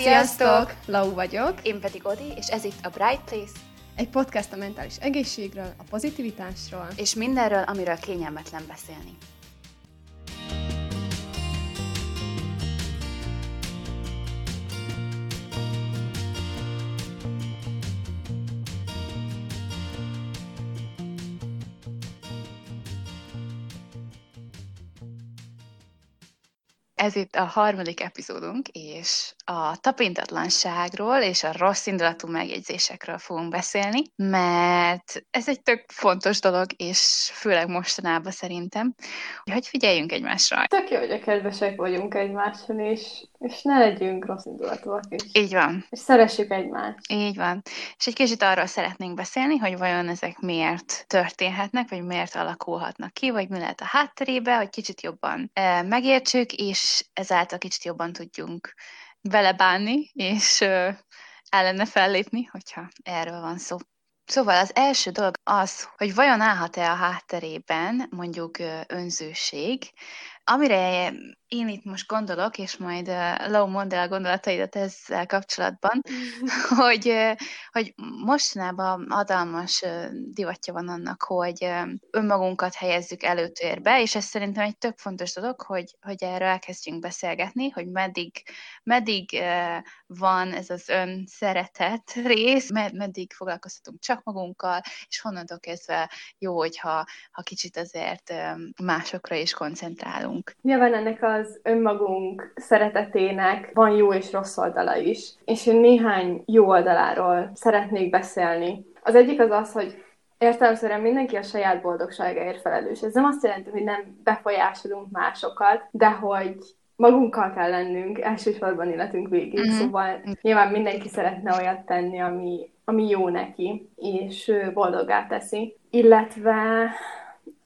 Sziasztok! Lau vagyok. Én pedig Odi, és ez itt a Bright Place. Egy podcast a mentális egészségről, a pozitivitásról. És mindenről, amiről kényelmetlen beszélni. Ez itt a harmadik epizódunk, és a tapintatlanságról és a rossz indulatú megjegyzésekről fogunk beszélni, mert ez egy tök fontos dolog, és főleg mostanában szerintem, hogy figyeljünk egymásra. Tök jó, hogy a kedvesek vagyunk egymáson, és, és ne legyünk rossz indulatúak is. Így van. És szeressük egymást. Így van. És egy kicsit arról szeretnénk beszélni, hogy vajon ezek miért történhetnek, vagy miért alakulhatnak ki, vagy mi lehet a hátterébe, hogy kicsit jobban e, megértsük, és ezáltal kicsit jobban tudjunk vele bánni, és ellene fellépni, hogyha erről van szó. Szóval az első dolog az, hogy vajon állhat-e a hátterében mondjuk önzőség, amire én itt most gondolok, és majd Lau mondd el a gondolataidat ezzel kapcsolatban, hogy, hogy mostanában adalmas uh, divatja van annak, hogy önmagunkat helyezzük előtérbe, és ez szerintem egy tök fontos dolog, hogy, hogy erről elkezdjünk beszélgetni, hogy meddig, meddig van ez az ön szeretet rész, med, meddig foglalkozhatunk csak magunkkal, és honnantól kezdve jó, hogyha ha kicsit azért másokra is koncentrálunk. Nyilván ennek az önmagunk szeretetének van jó és rossz oldala is. És én néhány jó oldaláról szeretnék beszélni. Az egyik az az, hogy Értelemszerűen mindenki a saját boldogságáért felelős. Ez nem azt jelenti, hogy nem befolyásolunk másokat, de hogy magunkkal kell lennünk elsősorban életünk végig. Mm-hmm. Szóval nyilván mindenki szeretne olyat tenni, ami, ami jó neki, és boldoggá teszi. Illetve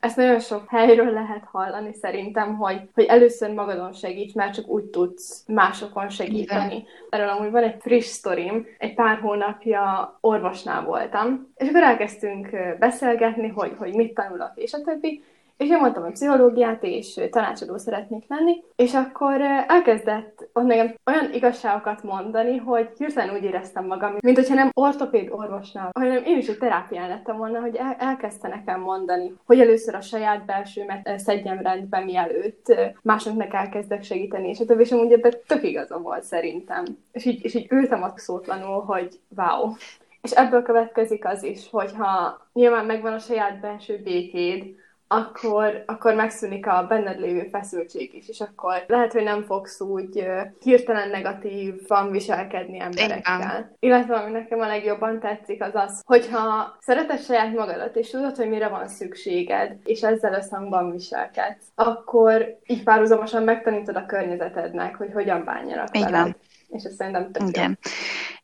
ezt nagyon sok helyről lehet hallani szerintem, hogy, hogy először magadon segíts, mert csak úgy tudsz másokon segíteni. Igen. Erről amúgy van egy friss sztorim, egy pár hónapja orvosnál voltam, és akkor elkezdtünk beszélgetni, hogy, hogy mit tanulok, és a többi, és én mondtam, hogy pszichológiát és tanácsadó szeretnék lenni, és akkor elkezdett ott nekem olyan igazságokat mondani, hogy hirtelen úgy éreztem magam, mint hogyha nem ortopéd orvosnál, hanem én is egy terápián lettem volna, hogy el, elkezdte nekem mondani, hogy először a saját belsőmet szedjem rendbe, mielőtt másoknak elkezdek segíteni, és a többi, és amúgy ebben tök igaza volt szerintem. És így, és így ültem ott szótlanul, hogy wow. És ebből következik az is, hogyha nyilván megvan a saját belső békéd, akkor, akkor megszűnik a benned lévő feszültség is, és akkor lehet, hogy nem fogsz úgy hirtelen negatívan viselkedni emberekkel. Igen. Illetve ami nekem a legjobban tetszik, az az, hogyha szereted saját magadat, és tudod, hogy mire van szükséged, és ezzel összhangban viselkedsz, akkor így párhuzamosan megtanítod a környezetednek, hogy hogyan bánjanak veled. És ez szerintem tök Igen.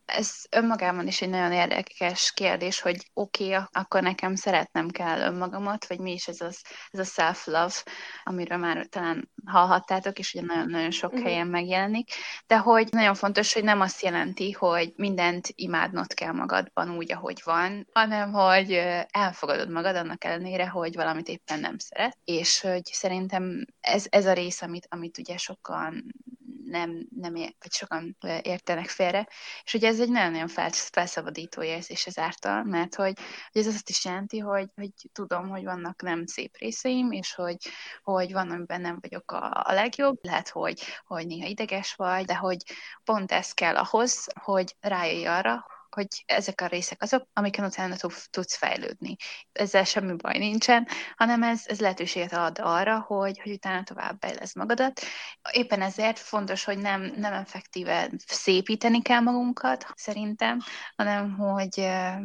Jó ez önmagában is egy nagyon érdekes kérdés, hogy oké, okay, akkor nekem szeretnem kell önmagamat, vagy mi is ez, az, ez a self-love, amiről már talán hallhattátok, és ugye nagyon-nagyon sok uh-huh. helyen megjelenik, de hogy nagyon fontos, hogy nem azt jelenti, hogy mindent imádnod kell magadban úgy, ahogy van, hanem hogy elfogadod magad annak ellenére, hogy valamit éppen nem szeret, és hogy szerintem ez, ez a rész, amit, amit ugye sokan nem, nem ér, vagy sokan értenek félre, és ugye ez egy nagyon-nagyon felszabadító érzés ezáltal, mert hogy, hogy ez azt is jelenti, hogy, hogy tudom, hogy vannak nem szép részeim, és hogy, hogy van, amiben nem vagyok a, a legjobb, lehet, hogy, hogy néha ideges vagy, de hogy pont ez kell ahhoz, hogy rájöjj arra, hogy ezek a részek azok, amiken utána tudsz fejlődni. Ezzel semmi baj nincsen, hanem ez, ez lehetőséget ad arra, hogy, hogy utána tovább fejlesz magadat. Éppen ezért fontos, hogy nem, nem effektíve szépíteni kell magunkat, szerintem, hanem hogy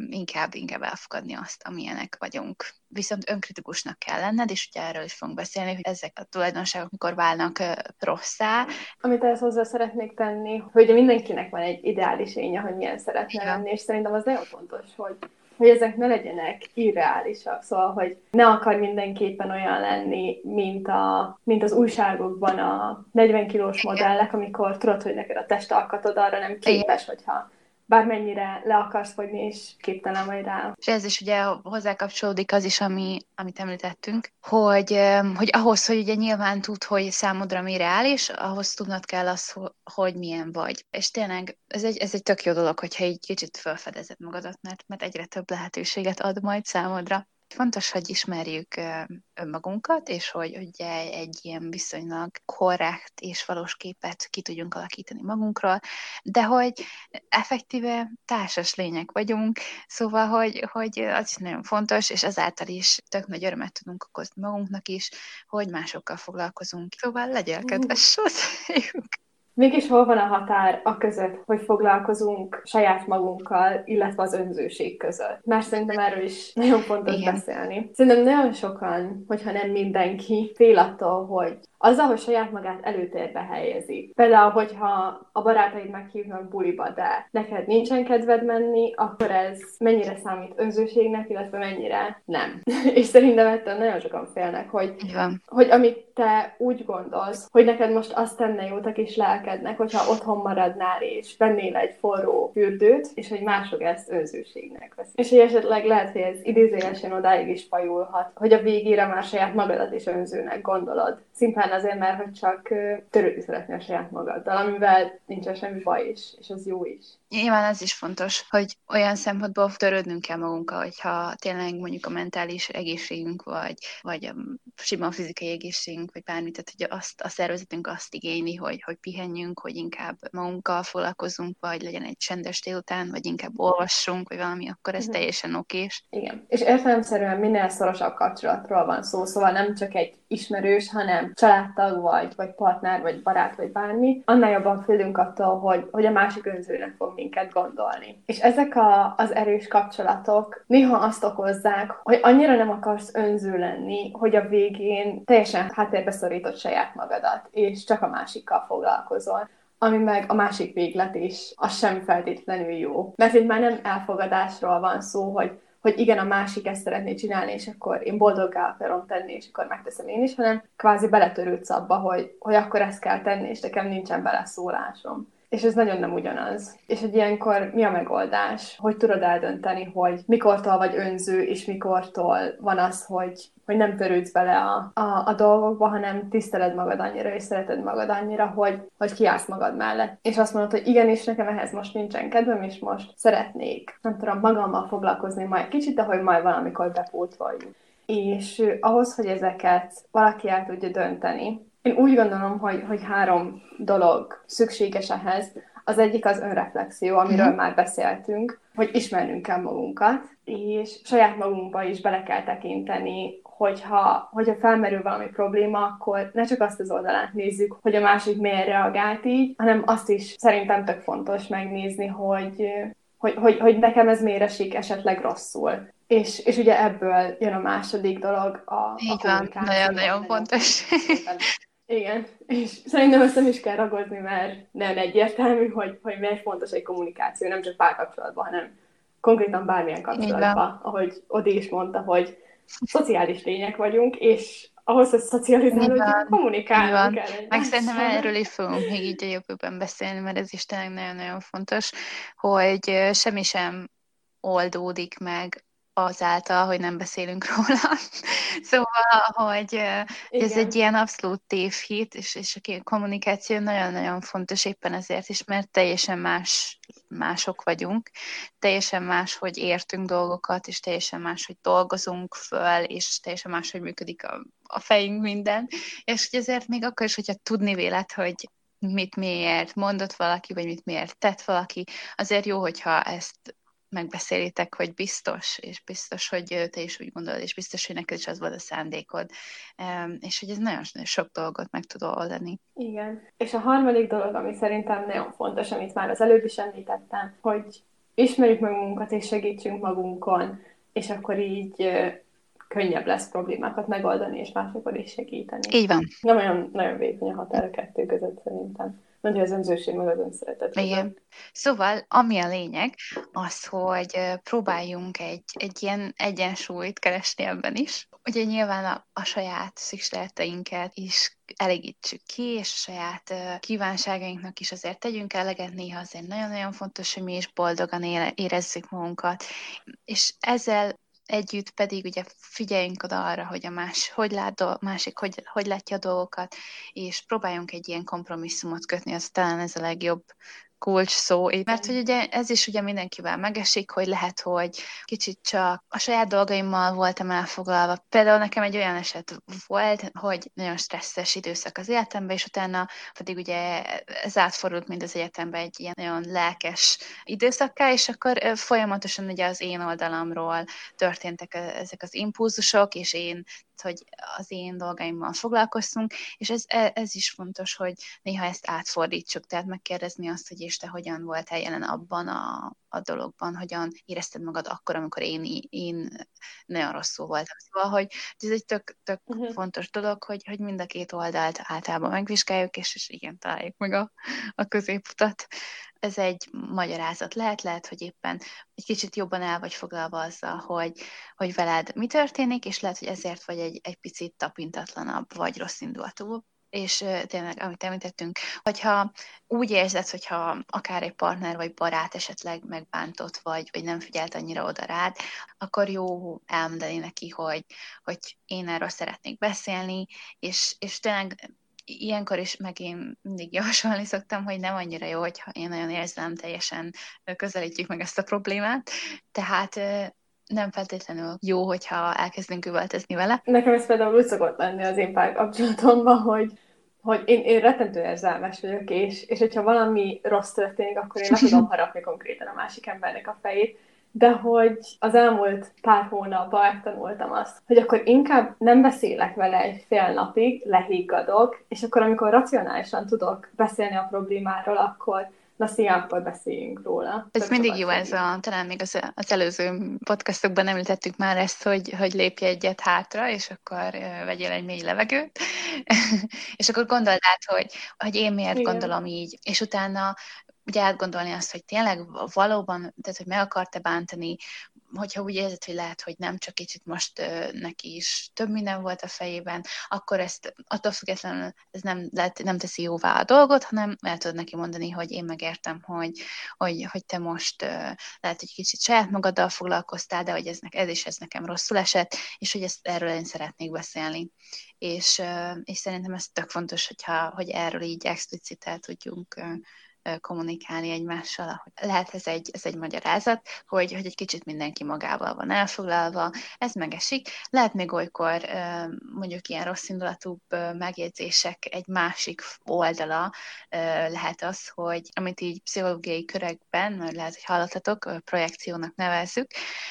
inkább, inkább elfogadni azt, amilyenek vagyunk viszont önkritikusnak kell lenned, és ugye erről is fogunk beszélni, hogy ezek a tulajdonságok mikor válnak rosszá. Amit ehhez hozzá szeretnék tenni, hogy mindenkinek van egy ideális énje, hogy milyen szeretne ja. lenni, és szerintem az nagyon fontos, hogy hogy ezek ne legyenek irreálisak, szóval, hogy ne akar mindenképpen olyan lenni, mint, a, mint az újságokban a 40 kilós modellek, amikor tudod, hogy neked a testalkatod arra nem képes, hogyha bármennyire le akarsz fogyni, és képtelen vagy rá. És ez is ugye hozzákapcsolódik az is, ami, amit említettünk, hogy, hogy ahhoz, hogy ugye nyilván tud, hogy számodra mi reális, ahhoz tudnod kell az, hogy milyen vagy. És tényleg ez egy, ez egy tök jó dolog, hogyha egy kicsit felfedezed magadat, mert, mert egyre több lehetőséget ad majd számodra. Fontos, hogy ismerjük önmagunkat, és hogy ugye egy ilyen viszonylag korrekt és valós képet ki tudjunk alakítani magunkról, de hogy effektíve társas lények vagyunk, szóval, hogy, hogy az is nagyon fontos, és ezáltal is tök nagy örömet tudunk okozni magunknak is, hogy másokkal foglalkozunk. Szóval legyél kedves, Mégis hol van a határ a között, hogy foglalkozunk saját magunkkal, illetve az önzőség között? Mert szerintem erről is nagyon fontos Igen. beszélni. Szerintem nagyon sokan, hogyha nem mindenki, fél attól, hogy azzal, hogy saját magát előtérbe helyezi. Például, hogyha a barátaid meghívnak buliba, de neked nincsen kedved menni, akkor ez mennyire számít önzőségnek, illetve mennyire nem. és szerintem ettől nagyon sokan félnek, hogy, Igen. hogy amit te úgy gondolsz, hogy neked most azt tenne jót a kis lelkednek, hogyha otthon maradnál és vennél egy forró fürdőt, és hogy mások ezt önzőségnek veszik. És hogy esetleg lehet, hogy ez idézőjelesen odáig is fajulhat, hogy a végére már saját magadat is önzőnek gondolod. Szimplán azért, mert hogy csak törődni szeretni a saját magaddal, amivel nincsen semmi baj is, és az jó is. Nyilván az is fontos, hogy olyan szempontból törődnünk kell magunkkal, hogyha tényleg mondjuk a mentális egészségünk, vagy, vagy a sima fizikai egészségünk, vagy bármit, tehát hogy azt, a szervezetünk azt igényli, hogy, hogy pihenjünk, hogy inkább magunkkal foglalkozunk, vagy legyen egy csendes délután, vagy inkább olvassunk, vagy valami, akkor ez uh-huh. teljesen okés. Igen. És értelemszerűen minél szorosabb kapcsolatról van szó, szóval nem csak egy ismerős, hanem családtag, vagy, vagy partner, vagy barát, vagy bármi, annál jobban félünk attól, hogy, hogy a másik önzőnek fog minket gondolni. És ezek a, az erős kapcsolatok néha azt okozzák, hogy annyira nem akarsz önző lenni, hogy a végén teljesen háttérbe szorított saját magadat, és csak a másikkal foglalkozol ami meg a másik véglet is, az sem feltétlenül jó. Mert itt már nem elfogadásról van szó, hogy hogy igen, a másik ezt szeretné csinálni, és akkor én boldoggá akarom tenni, és akkor megteszem én is, hanem kvázi beletörődsz abba, hogy, hogy akkor ezt kell tenni, és nekem nincsen beleszólásom. És ez nagyon nem ugyanaz. És egy ilyenkor mi a megoldás? Hogy tudod eldönteni, hogy mikortól vagy önző, és mikortól van az, hogy, hogy nem törődsz bele a, a, a dolgokba, hanem tiszteled magad annyira, és szereted magad annyira, hogy, hogy kiállsz magad mellett. És azt mondod, hogy igenis, nekem ehhez most nincsen kedvem, és most szeretnék, nem tudom, magammal foglalkozni majd kicsit, de hogy majd valamikor bepótoljuk. És ahhoz, hogy ezeket valaki el tudja dönteni, én úgy gondolom, hogy, hogy három dolog szükséges ehhez. Az egyik az önreflexió, amiről mm-hmm. már beszéltünk, hogy ismernünk kell magunkat, és saját magunkba is bele kell tekinteni, hogyha, hogyha felmerül valami probléma, akkor ne csak azt az oldalát nézzük, hogy a másik miért reagált így, hanem azt is szerintem tök fontos megnézni, hogy, hogy, hogy, hogy nekem ez miért esik esetleg rosszul. És, és ugye ebből jön a második dolog, a, Így a van, nagyon-nagyon fontos. Igen, és szerintem ezt nem is kell ragozni, mert nem egyértelmű, hogy, hogy miért fontos egy kommunikáció, nem csak párkapcsolatban, hanem konkrétan bármilyen kapcsolatban, ahogy Odi is mondta, hogy szociális lények vagyunk, és ahhoz, hogy szocializálódjunk, kommunikálni kell. Meg szerintem erről is fogunk még így a jövőben beszélni, mert ez is tényleg nagyon-nagyon fontos, hogy semmi sem oldódik meg azáltal, hogy nem beszélünk róla. szóval, hogy Igen. ez egy ilyen abszolút tévhit, és, és a kommunikáció nagyon-nagyon fontos éppen ezért is, mert teljesen más, mások vagyunk, teljesen más, hogy értünk dolgokat, és teljesen más, hogy dolgozunk föl, és teljesen más, hogy működik a, a fejünk minden. És hogy ezért még akkor is, hogyha tudni vélet, hogy mit miért mondott valaki, vagy mit miért tett valaki, azért jó, hogyha ezt megbeszélitek, hogy biztos, és biztos, hogy te is úgy gondolod, és biztos, hogy neked is az volt a szándékod, és hogy ez nagyon sok dolgot meg tud oldani. Igen. És a harmadik dolog, ami szerintem nagyon fontos, amit már az előbb is említettem, hogy ismerjük meg magunkat, és segítsünk magunkon, és akkor így könnyebb lesz problémákat megoldani, és másokon is segíteni. Így van. Nem olyan nagyon vékony a határ a kettő között szerintem. Mondja az önzőség, meg az önszeretet. Igen. Szóval, ami a lényeg, az, hogy próbáljunk egy, egy ilyen egyensúlyt keresni ebben is, ugye nyilván a, a saját szükségleteinket is elégítsük ki, és a saját uh, kívánságainknak is azért tegyünk eleget, néha azért nagyon-nagyon fontos, hogy mi is boldogan érezzük magunkat, és ezzel együtt pedig ugye figyeljünk oda arra, hogy a más hogy lát, a másik hogy, hogy látja a dolgokat, és próbáljunk egy ilyen kompromisszumot kötni, az talán ez a legjobb kulcs szó, mert hogy ugye ez is ugye mindenkivel megesik, hogy lehet, hogy kicsit csak a saját dolgaimmal voltam elfoglalva. Például nekem egy olyan eset volt, hogy nagyon stresszes időszak az életemben, és utána pedig ugye ez átfordult mind az egyetemben egy ilyen nagyon lelkes időszakká, és akkor folyamatosan ugye az én oldalamról történtek ezek az impulzusok, és én hogy az én dolgaimmal foglalkoztunk, és ez, e, ez is fontos, hogy néha ezt átfordítsuk, tehát megkérdezni azt, hogy és te hogyan voltál jelen abban a, a dologban, hogyan érezted magad akkor, amikor én, én nagyon rosszul voltam. Szóval, hogy ez egy tök, tök uh-huh. fontos dolog, hogy, hogy mind a két oldalt általában megvizsgáljuk, és, és igen, találjuk meg a, a középutat. Ez egy magyarázat lehet, lehet, hogy éppen egy kicsit jobban el vagy foglalva azzal, hogy, hogy veled mi történik, és lehet, hogy ezért vagy egy, egy picit tapintatlanabb, vagy rossz indulatú. És tényleg, amit említettünk, hogyha úgy érzed, hogyha akár egy partner vagy barát esetleg megbántott, vagy, vagy nem figyelt annyira oda rád, akkor jó elmondani neki, hogy, hogy én erről szeretnék beszélni, és, és tényleg ilyenkor is meg én mindig javasolni szoktam, hogy nem annyira jó, hogyha én nagyon érzem teljesen közelítjük meg ezt a problémát, tehát nem feltétlenül jó, hogyha elkezdünk üvöltözni vele. Nekem ez például úgy szokott lenni az én párkapcsolatomban, hogy hogy én, én rettentő érzelmes vagyok, és, és hogyha valami rossz történik, akkor én le tudom harapni konkrétan a másik embernek a fejét, de hogy az elmúlt pár hónapban megtanultam azt, hogy akkor inkább nem beszélek vele egy fél napig, lehiggadok, és akkor amikor racionálisan tudok beszélni a problémáról, akkor Na szia, akkor beszéljünk róla. Ez Tök mindig jó, ez a, talán még az, az előző podcastokban említettük már ezt, hogy, hogy lépj egyet hátra, és akkor vegyél egy mély levegőt, és akkor gondold át, hogy, hogy én miért Igen. gondolom így, és utána ugye átgondolni azt, hogy tényleg valóban, tehát hogy meg akart-e bántani, hogyha úgy érzed, hogy lehet, hogy nem, csak kicsit most uh, neki is több minden volt a fejében, akkor ezt attól függetlenül ez nem, lehet, nem teszi jóvá a dolgot, hanem el tudod neki mondani, hogy én megértem, hogy, hogy, hogy te most uh, lehet, hogy kicsit saját magaddal foglalkoztál, de hogy ez, ez is ez nekem rosszul esett, és hogy ezt erről én szeretnék beszélni. És, uh, és szerintem ez tök fontos, hogyha, hogy erről így explicitál tudjunk uh, kommunikálni egymással. Ahogy lehet ez egy, ez egy magyarázat, hogy, hogy egy kicsit mindenki magával van elfoglalva, ez megesik. Lehet még olykor mondjuk ilyen rossz indulatú megjegyzések egy másik oldala lehet az, hogy amit így pszichológiai körekben, lehet, hogy hallottatok, projekciónak nevezzük,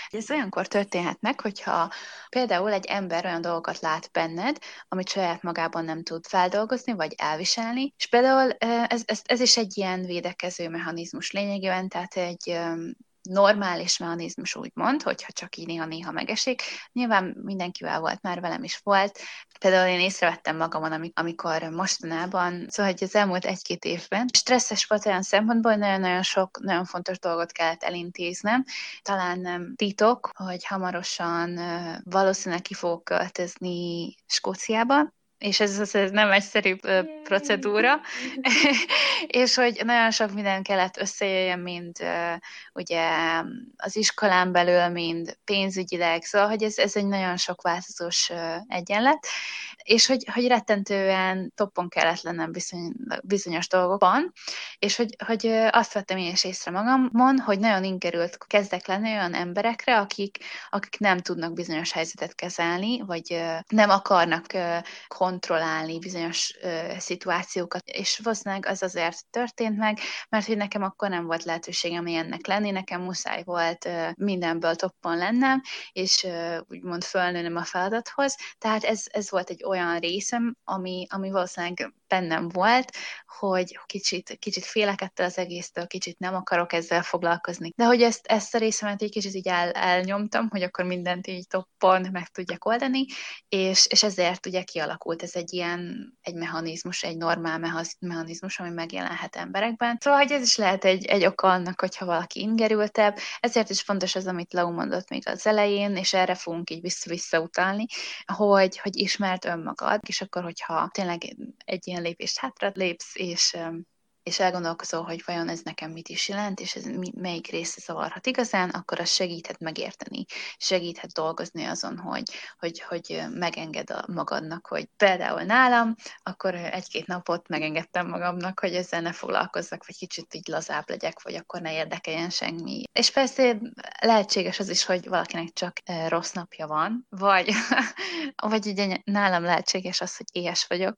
ez olyankor történhet meg, hogyha például egy ember olyan dolgokat lát benned, amit saját magában nem tud feldolgozni, vagy elviselni, és például ez, ez, ez is egy ilyen védekező mechanizmus lényegében, tehát egy normális mechanizmus úgymond, hogyha csak így néha-néha megesik. Nyilván mindenkivel volt, már velem is volt. Például én észrevettem magamon, amikor mostanában, szóval hogy az elmúlt egy-két évben stresszes volt olyan szempontból, hogy nagyon-nagyon sok, nagyon fontos dolgot kellett elintéznem. Talán nem titok, hogy hamarosan valószínűleg ki fogok költözni Skóciába, és ez, ez, ez nem egyszerű procedúra, és hogy nagyon sok minden kellett összejöjjön, mind ugye az iskolán belül, mind pénzügyileg, szóval, hogy ez, ez egy nagyon sok változós egyenlet, és hogy, hogy rettentően toppon kellett lennem bizony, bizonyos dolgokban, és hogy, hogy azt vettem én is észre magamon, hogy nagyon ingerült kezdek lenni olyan emberekre, akik, akik nem tudnak bizonyos helyzetet kezelni, vagy nem akarnak kontrollálni bizonyos szituációkat, és valószínűleg az azért történt meg, mert hogy nekem akkor nem volt lehetőségem ilyennek lenni, nekem muszáj volt mindenből toppon lennem, és úgymond fölnőnöm a feladathoz, tehát ez, ez volt egy olyan részem, ami, ami valószínűleg bennem volt, hogy kicsit, kicsit félek ettől az egésztől, kicsit nem akarok ezzel foglalkozni. De hogy ezt, ezt a részemet egy kicsit így el, elnyomtam, hogy akkor mindent így toppon meg tudjak oldani, és, és ezért ugye kialakult ez egy ilyen egy mechanizmus, egy normál mechanizmus, ami megjelenhet emberekben. Szóval, hogy ez is lehet egy, egy oka annak, hogyha valaki ingerültebb. Ezért is fontos az, amit Lau mondott még az elején, és erre fogunk így vissza-vissza hogy, hogy ismert önmagad, és akkor, hogyha tényleg egy ilyen lépést hátra lépsz, és és elgondolkozol, hogy vajon ez nekem mit is jelent, és ez melyik része zavarhat igazán, akkor az segíthet megérteni, segíthet dolgozni azon, hogy, hogy, hogy megenged a magadnak, hogy például nálam, akkor egy-két napot megengedtem magamnak, hogy ezzel ne foglalkozzak, vagy kicsit így lazább legyek, vagy akkor ne érdekeljen semmi. És persze lehetséges az is, hogy valakinek csak rossz napja van, vagy, vagy ugye nálam lehetséges az, hogy éhes vagyok.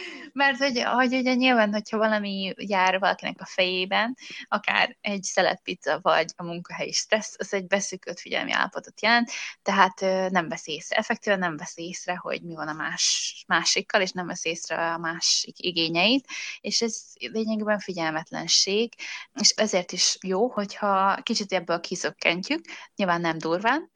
Mert hogy, hogy ugye nyilván, hogyha valami jár valakinek a fejében, akár egy szelet pizza, vagy a munkahelyi stressz, az egy beszűkült figyelmi állapotot jelent, tehát nem vesz észre, effektíven nem vesz észre, hogy mi van a más, másikkal, és nem vesz észre a másik igényeit, és ez lényegében figyelmetlenség, és ezért is jó, hogyha kicsit ebből kizökkentjük, nyilván nem durván,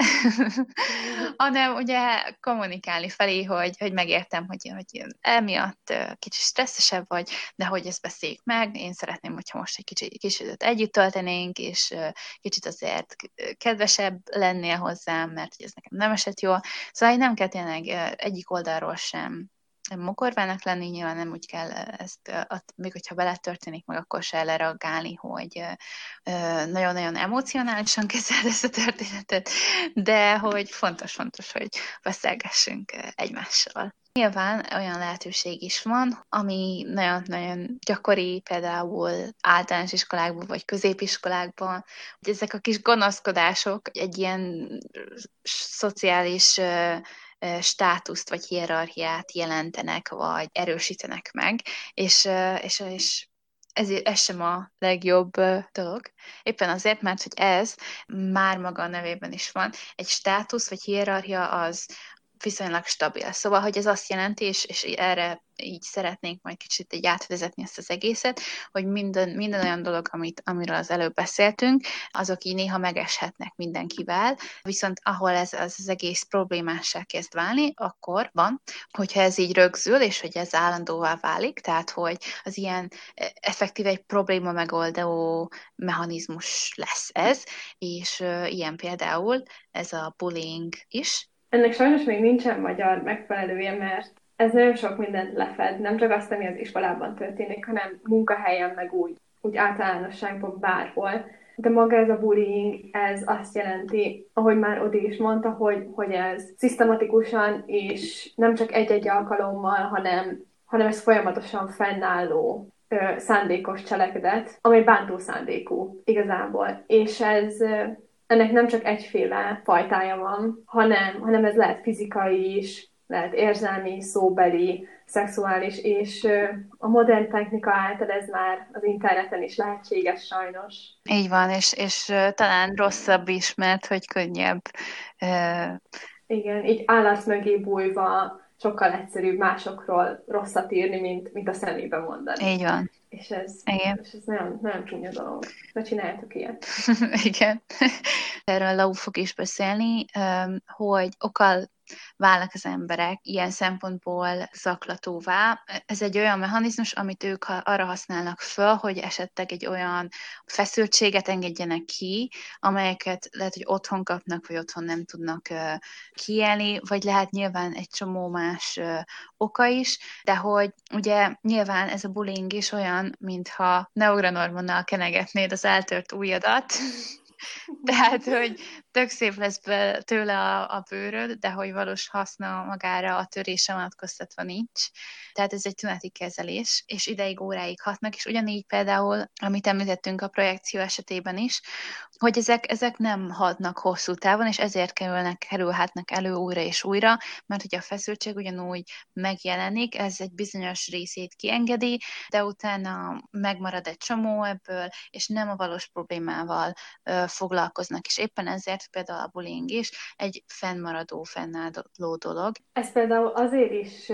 hanem ugye kommunikálni felé, hogy, hogy megértem, hogy, hogy emiatt kicsit stresszesebb vagy, de hogy ezt beszéljük meg, én szeretném, hogyha most egy kicsit, kicsit együtt töltenénk, és kicsit azért kedvesebb lennél hozzám, mert ez nekem nem esett jól. Szóval nem kell tényleg egyik oldalról sem mokorvának lenni, nyilván nem úgy kell ezt, még hogyha beletörténik meg, akkor se lereagálni, hogy nagyon-nagyon emocionálisan kezeled ezt a történetet, de hogy fontos-fontos, hogy beszélgessünk egymással. Nyilván olyan lehetőség is van, ami nagyon-nagyon gyakori, például általános iskolákban vagy középiskolákban, hogy ezek a kis gonoszkodások egy ilyen szociális státuszt vagy hierarchiát jelentenek, vagy erősítenek meg, és, és, és ez, ez sem a legjobb dolog. Éppen azért, mert hogy ez már maga a nevében is van. Egy státusz vagy hierarchia az viszonylag stabil. Szóval, hogy ez azt jelenti, és, és erre így szeretnénk majd kicsit így átvezetni ezt az egészet, hogy minden, minden olyan dolog, amit, amiről az előbb beszéltünk, azok így néha megeshetnek mindenkivel, viszont ahol ez az, az egész problémássá kezd válni, akkor van, hogyha ez így rögzül, és hogy ez állandóvá válik, tehát hogy az ilyen e, effektív egy probléma megoldó mechanizmus lesz ez, és ilyen például ez a bullying is, ennek sajnos még nincsen magyar megfelelője, mert ez nagyon sok mindent lefed, nem csak azt, ami az iskolában történik, hanem munkahelyen, meg úgy, úgy általánosságban bárhol. De maga ez a bullying, ez azt jelenti, ahogy már Odi is mondta, hogy, hogy ez szisztematikusan és nem csak egy-egy alkalommal, hanem, hanem ez folyamatosan fennálló ö, szándékos cselekedet, amely bántó szándékú igazából. És ez ennek nem csak egyféle fajtája van, hanem, hanem ez lehet fizikai is, lehet érzelmi, szóbeli, szexuális, és a modern technika által ez már az interneten is lehetséges sajnos. Így van, és, és talán rosszabb is, mert hogy könnyebb. Igen, így állat mögé bújva sokkal egyszerűbb másokról rosszat írni, mint, mint a szemébe mondani. Így van. És ez, Igen. És ez nagyon, nagyon csúnya dolog. Ne csináljátok ilyet. Igen. Erről Lau fog is beszélni, hogy okal válnak az emberek ilyen szempontból zaklatóvá. Ez egy olyan mechanizmus, amit ők arra használnak föl, hogy esetleg egy olyan feszültséget engedjenek ki, amelyeket lehet, hogy otthon kapnak, vagy otthon nem tudnak kiélni, vagy lehet nyilván egy csomó más oka is, de hogy ugye nyilván ez a bullying is olyan, mintha neugranormonnal kenegetnéd az eltört ujjadat, tehát, hogy tök szép lesz be tőle a, a bőröd, de hogy valós haszna magára a törése vonatkoztatva nincs. Tehát ez egy tüneti kezelés, és ideig, óráig hatnak, és ugyanígy például, amit említettünk a projekció esetében is, hogy ezek, ezek nem hatnak hosszú távon, és ezért kerülnek, kerülhetnek elő újra és újra, mert hogy a feszültség ugyanúgy megjelenik, ez egy bizonyos részét kiengedi, de utána megmarad egy csomó ebből, és nem a valós problémával ö, foglalkoznak, és éppen ezért mint például a bullying is, egy fennmaradó, fennálló dolog. Ez például azért is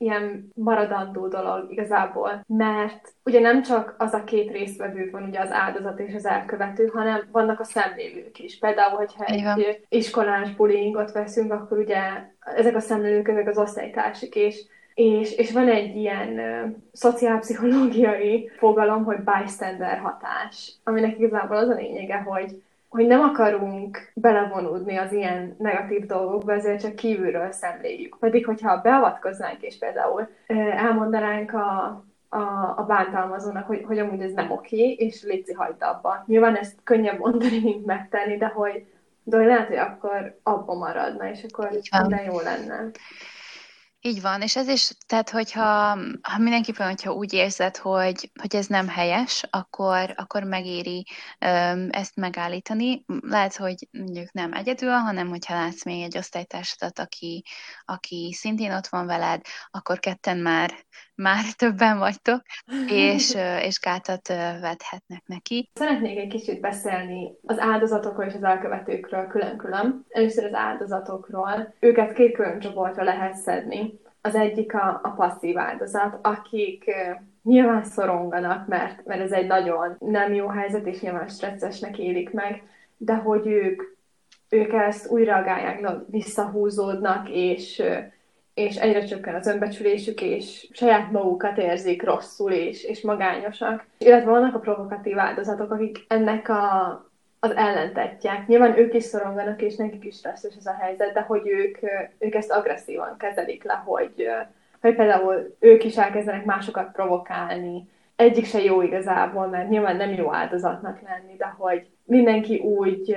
ilyen maradandó dolog igazából, mert ugye nem csak az a két résztvevő van, ugye az áldozat és az elkövető, hanem vannak a szemlélők is. Például, hogyha egy iskolás bullyingot veszünk, akkor ugye ezek a szemlélők, ezek az osztálytársik, és és, és van egy ilyen uh, szociálpszichológiai fogalom, hogy bystander hatás, aminek igazából az a lényege, hogy hogy nem akarunk belevonódni az ilyen negatív dolgokba, ezért csak kívülről szemléljük. Pedig, hogyha beavatkoznánk, és például elmondanánk a, a, a bántalmazónak, hogy, hogy amúgy ez nem oké, és létszi hagyd abba. Nyilván ezt könnyebb mondani, mint megtenni, de hogy, de hogy lehet, hogy akkor abba maradna, és akkor minden jó lenne. Így van, és ez is, tehát hogyha ha mindenképpen, hogyha úgy érzed, hogy, hogy ez nem helyes, akkor, akkor megéri um, ezt megállítani. Lehet, hogy mondjuk nem egyedül, hanem hogyha látsz még egy osztálytársadat, aki, aki szintén ott van veled, akkor ketten már, már többen vagytok, és, és gátat vethetnek neki. Szeretnék egy kicsit beszélni az áldozatokról és az elkövetőkről külön-külön. Először az áldozatokról. Őket két külön csoportra lehet szedni. Az egyik a, a passzív áldozat, akik nyilván szoronganak, mert, mert ez egy nagyon nem jó helyzet, és nyilván stresszesnek élik meg, de hogy ők, ők ezt reagálják, visszahúzódnak, és, és egyre csökken az önbecsülésük, és saját magukat érzik rosszul és, és magányosak. Illetve vannak a provokatív áldozatok, akik ennek a, az ellentetják. Nyilván ők is szoronganak, és nekik is stresszes ez a helyzet, de hogy ők, ők ezt agresszívan kezelik le, hogy, hogy például ők is elkezdenek másokat provokálni. Egyik se jó igazából, mert nyilván nem jó áldozatnak lenni, de hogy mindenki úgy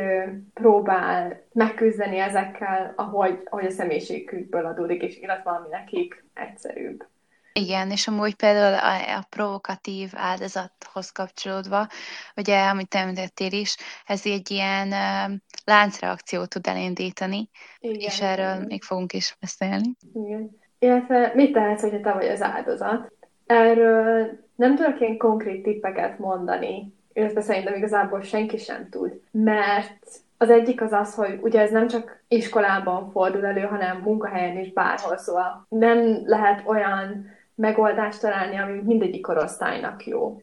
próbál megküzdeni ezekkel, ahogy, ahogy a személyiségükből adódik, és illetve ami nekik egyszerűbb. Igen, és amúgy például a, a provokatív áldozathoz kapcsolódva, ugye, amit említettél is, ez egy ilyen uh, láncreakciót tud elindítani, igen, és erről igen. még fogunk is beszélni. Igen. Illetve mit tehetsz, hogyha te vagy az áldozat? Erről nem tudok én konkrét tippeket mondani, illetve szerintem igazából senki sem tud, mert az egyik az az, hogy ugye ez nem csak iskolában fordul elő, hanem munkahelyen is bárhol, szóval nem lehet olyan megoldást találni, ami mindegyik korosztálynak jó.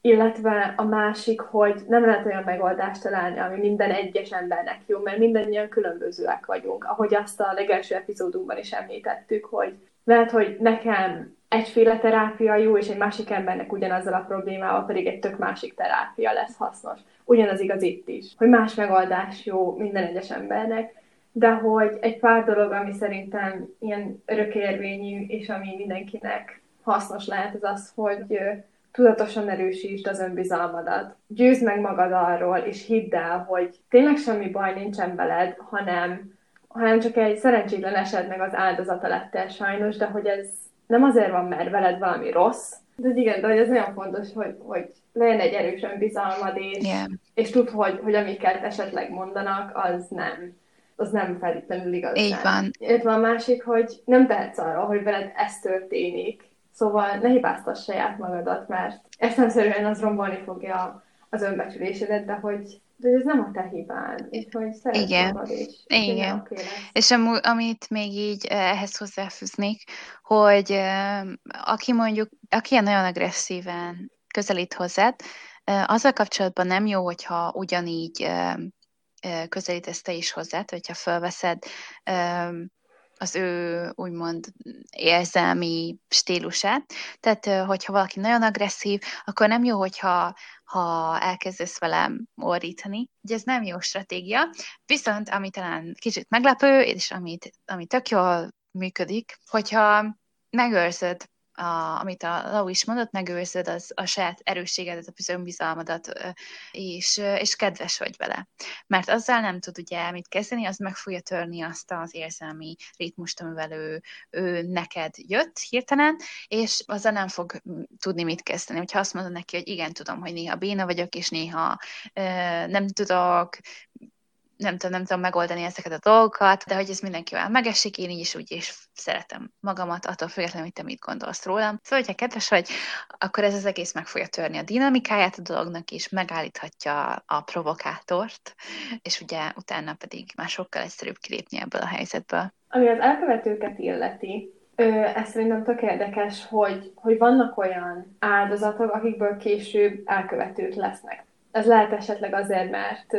Illetve a másik, hogy nem lehet olyan megoldást találni, ami minden egyes embernek jó, mert mindannyian különbözőek vagyunk. Ahogy azt a legelső epizódunkban is említettük, hogy lehet, hogy nekem egyféle terápia jó, és egy másik embernek ugyanazzal a problémával pedig egy tök másik terápia lesz hasznos. Ugyanaz igaz itt is, hogy más megoldás jó minden egyes embernek, de hogy egy pár dolog, ami szerintem ilyen örökérvényű, és ami mindenkinek hasznos lehet, az az, hogy tudatosan erősítsd az önbizalmadat. Győzd meg magad arról, és hidd el, hogy tényleg semmi baj nincsen veled, hanem, hanem csak egy szerencsétlen esetnek az áldozata lettél sajnos, de hogy ez nem azért van, mert veled valami rossz, de igen, de ez nagyon fontos, hogy, hogy legyen egy erős önbizalmad, és, yeah. és tudd, hogy, hogy amiket esetleg mondanak, az nem az nem feltétlenül igaz. Így van. Itt van a másik, hogy nem tehetsz arra, hogy veled ez történik. Szóval ne hibáztass saját magadat, mert eszemszerűen az rombolni fogja az önbecsülésedet, de hogy de ez nem a te hibád, és hogy szeretsz Igen. magad, és Igen. Okay és am- amit még így eh, ehhez hozzáfűznék, hogy aki mondjuk, aki ilyen nagyon agresszíven közelít hozzád, azzal kapcsolatban nem jó, hogyha ugyanígy közelítesz te is hozzá, hogyha felveszed az ő úgymond érzelmi stílusát. Tehát, hogyha valaki nagyon agresszív, akkor nem jó, hogyha ha elkezdesz velem orrítani. Ugye ez nem jó stratégia, viszont ami talán kicsit meglepő, és amit, ami tök jól működik, hogyha megőrzöd a, amit a Lau is mondott, megőrzöd az, a saját erősségedet, az önbizalmadat, és, és kedves vagy vele. Mert azzal nem tud ugye mit kezdeni, az meg fogja törni azt az érzelmi ritmust, amivel ő, ő neked jött hirtelen, és azzal nem fog tudni mit kezdeni. Hogyha azt mondod neki, hogy igen, tudom, hogy néha béna vagyok, és néha ö, nem tudok, nem tudom, nem tudom megoldani ezeket a dolgokat, de hogy ez mindenkivel megesik, én így is úgy is szeretem magamat, attól függetlenül, hogy te mit gondolsz rólam. Szóval, hogyha kedves vagy, akkor ez az egész meg fogja törni a dinamikáját a dolognak, és megállíthatja a provokátort, és ugye utána pedig már sokkal egyszerűbb kilépni ebből a helyzetből. Ami az elkövetőket illeti, ez szerintem tök érdekes, hogy, hogy vannak olyan áldozatok, akikből később elkövetők lesznek. Ez lehet esetleg azért, mert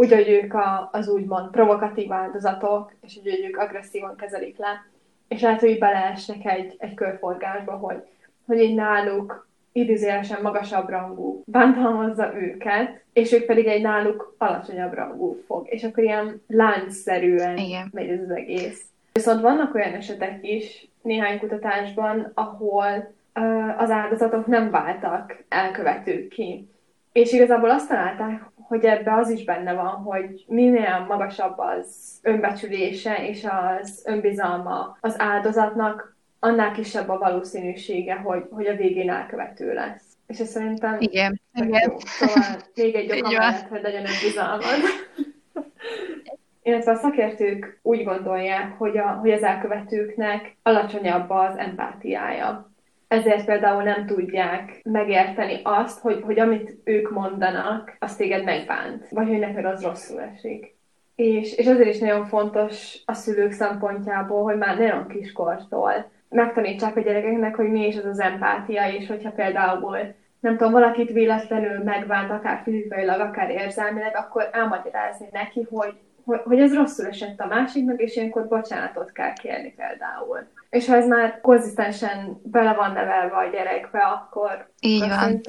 úgy, hogy ők a, az úgymond provokatív áldozatok, és úgy, hogy ők agresszívan kezelik le, és lehet, hogy beleesnek egy, egy körforgásba, hogy, hogy egy náluk idézőjelesen magasabb rangú bántalmazza őket, és ők pedig egy náluk alacsonyabb rangú fog. És akkor ilyen láncszerűen Igen. megy ez az egész. Viszont vannak olyan esetek is néhány kutatásban, ahol uh, az áldozatok nem váltak elkövetők ki. És igazából azt találták, hogy ebbe az is benne van, hogy minél magasabb az önbecsülése és az önbizalma az áldozatnak, annál kisebb a valószínűsége, hogy, hogy a végén elkövető lesz. És ez szerintem... Igen, igen. Szóval még egy oka mellett, hogy legyen önbizalmad. Illetve a szakértők úgy gondolják, hogy, a, hogy az elkövetőknek alacsonyabb az empátiája ezért például nem tudják megérteni azt, hogy, hogy amit ők mondanak, az téged megbánt, vagy hogy neked az rosszul esik. És, és azért is nagyon fontos a szülők szempontjából, hogy már nagyon kiskortól megtanítsák a gyerekeknek, hogy mi is az az empátia, és hogyha például nem tudom, valakit véletlenül megbánt, akár fizikailag, akár érzelmileg, akkor elmagyarázni neki, hogy, hogy, hogy ez rosszul esett a másiknak, és ilyenkor bocsánatot kell kérni például és ha ez már konzisztensen bele van nevelve a gyerekbe, akkor, Így van.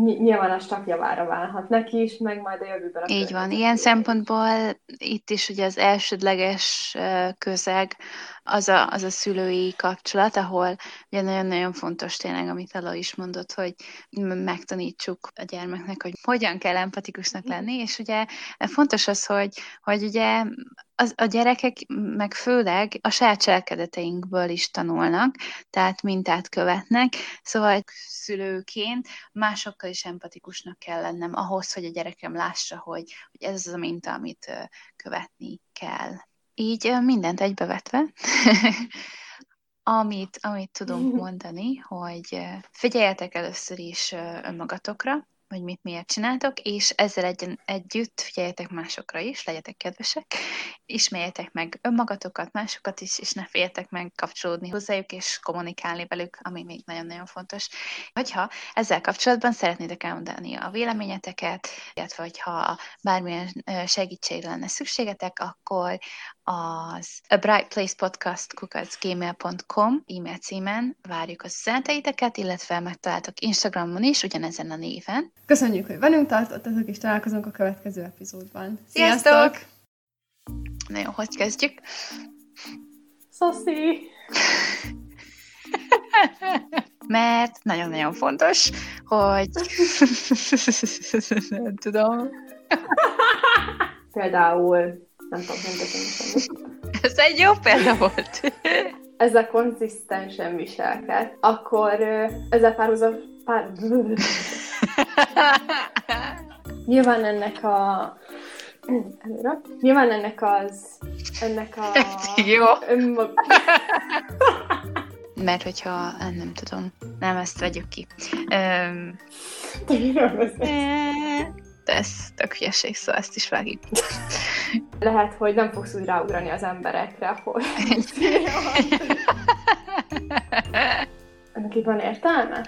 nyilván az csak javára válhat neki is, meg majd a jövőben. A Így van. Ilyen szempontból itt is ugye az elsődleges közeg az a, az a szülői kapcsolat, ahol ugye nagyon-nagyon fontos tényleg, amit Ella is mondott, hogy megtanítsuk a gyermeknek, hogy hogyan kell empatikusnak lenni, és ugye fontos az, hogy, hogy ugye az, a gyerekek meg főleg a saját cselekedeteinkből is tanulnak, tehát mintát követnek, szóval szülőként másokkal is empatikusnak kell lennem ahhoz, hogy a gyerekem lássa, hogy, hogy ez az a minta, amit követni kell. Így mindent egybevetve, amit, amit tudunk mondani, hogy figyeljetek először is önmagatokra, hogy mit miért csináltok, és ezzel egy, együtt figyeljetek másokra is, legyetek kedvesek, ismerjetek meg önmagatokat, másokat is, és ne féljetek meg kapcsolódni hozzájuk, és kommunikálni velük, ami még nagyon-nagyon fontos. Hogyha ezzel kapcsolatban szeretnétek elmondani a véleményeteket, illetve hogyha bármilyen segítségre lenne szükségetek, akkor az a Bright Place Podcast kukacgmail.com e-mail címen várjuk az üzeneteiteket, illetve megtaláltok Instagramon is, ugyanezen a néven. Köszönjük, hogy velünk tartottatok, és találkozunk a következő epizódban. Sziasztok! Sziasztok! Na jó, hogy kezdjük? Szoszi! Mert nagyon-nagyon fontos, hogy... Nem tudom. Például nem tudom, teszem semmit. Ez egy jó példa volt. Ez a konzisztensen viselked, akkor ezzel párhuzam... Pár... Nyilván ennek a előre. Nyilván ennek az, ennek a... Jó. Önmag... Mert hogyha, nem tudom, nem ezt vegyük ki. Um, de ez tök hülyeség, szóval ezt is vágjuk. Lehet, hogy nem fogsz úgy ráugrani az emberekre, hogy... Ennek itt van értelme?